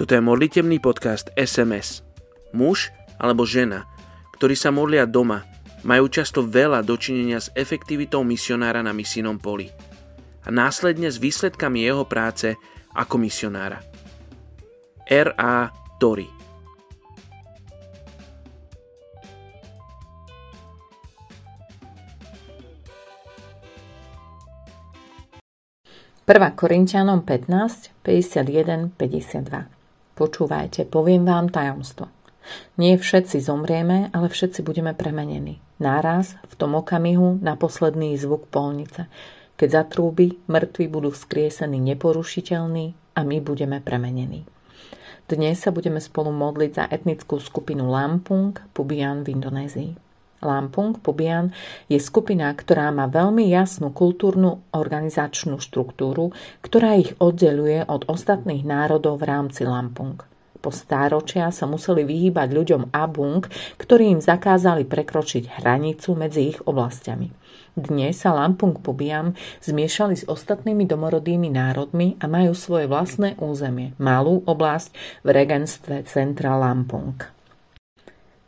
Toto je modlitebný podcast SMS. Muž alebo žena, ktorí sa modlia doma, majú často veľa dočinenia s efektivitou misionára na misijnom poli a následne s výsledkami jeho práce ako misionára. R.A. Tori Prvá Korintianom 15, 51, 52 Počúvajte, poviem vám tajomstvo. Nie všetci zomrieme, ale všetci budeme premenení. Náraz, v tom okamihu, na posledný zvuk polnice. Keď zatrúbi, mŕtvi budú vzkriesení neporušiteľní a my budeme premenení. Dnes sa budeme spolu modliť za etnickú skupinu Lampung, Pubian v Indonézii. Lampung Pubian je skupina, ktorá má veľmi jasnú kultúrnu organizačnú štruktúru, ktorá ich oddeluje od ostatných národov v rámci Lampung. Po stáročia sa museli vyhýbať ľuďom Abung, ktorí im zakázali prekročiť hranicu medzi ich oblastiami. Dnes sa Lampung Pubiam zmiešali s ostatnými domorodými národmi a majú svoje vlastné územie, malú oblasť v regenstve centra Lampung.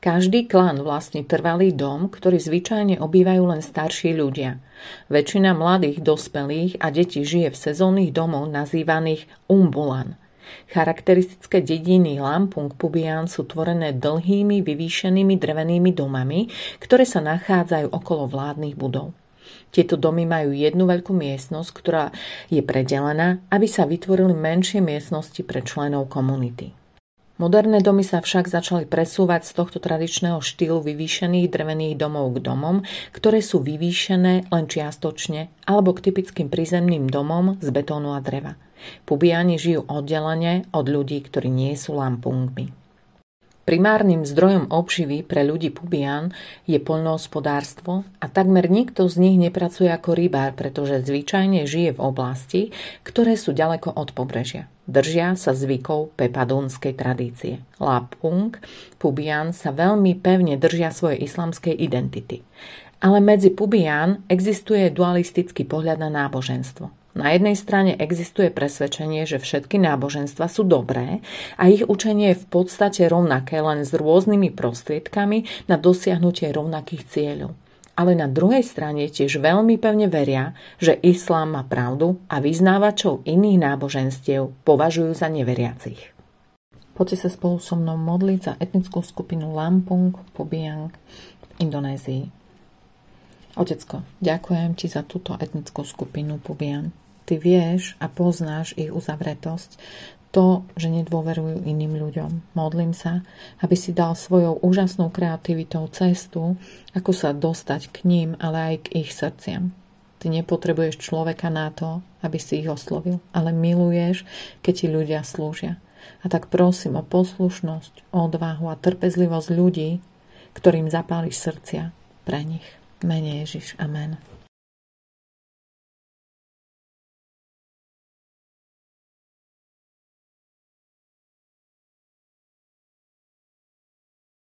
Každý klan vlastní trvalý dom, ktorý zvyčajne obývajú len starší ľudia. Väčšina mladých dospelých a detí žije v sezónnych domov nazývaných umbulan. Charakteristické dediny Lampung Pubian sú tvorené dlhými, vyvýšenými drevenými domami, ktoré sa nachádzajú okolo vládnych budov. Tieto domy majú jednu veľkú miestnosť, ktorá je predelená, aby sa vytvorili menšie miestnosti pre členov komunity. Moderné domy sa však začali presúvať z tohto tradičného štýlu vyvýšených drevených domov k domom, ktoré sú vyvýšené len čiastočne, alebo k typickým prízemným domom z betónu a dreva. Pubiani žijú oddelene od ľudí, ktorí nie sú lampungmi. Primárnym zdrojom obživy pre ľudí Pubian je poľnohospodárstvo a takmer nikto z nich nepracuje ako rybár, pretože zvyčajne žije v oblasti, ktoré sú ďaleko od pobrežia. Držia sa zvykov pepadónskej tradície. Lapung, Pubian sa veľmi pevne držia svojej islamskej identity. Ale medzi Pubian existuje dualistický pohľad na náboženstvo. Na jednej strane existuje presvedčenie, že všetky náboženstva sú dobré a ich učenie je v podstate rovnaké len s rôznymi prostriedkami na dosiahnutie rovnakých cieľov. Ale na druhej strane tiež veľmi pevne veria, že islám má pravdu a vyznávačov iných náboženstiev považujú za neveriacich. Poďte sa spolu so mnou modliť za etnickú skupinu Lampung Pobiang v Indonézii. Otecko, ďakujem ti za túto etnickú skupinu Pubian. Ty vieš a poznáš ich uzavretosť, to, že nedôverujú iným ľuďom. Modlím sa, aby si dal svojou úžasnou kreativitou cestu, ako sa dostať k ním, ale aj k ich srdciam. Ty nepotrebuješ človeka na to, aby si ich oslovil, ale miluješ, keď ti ľudia slúžia. A tak prosím o poslušnosť, odvahu a trpezlivosť ľudí, ktorým zapáliš srdcia pre nich. Mene Ježiš. Amen.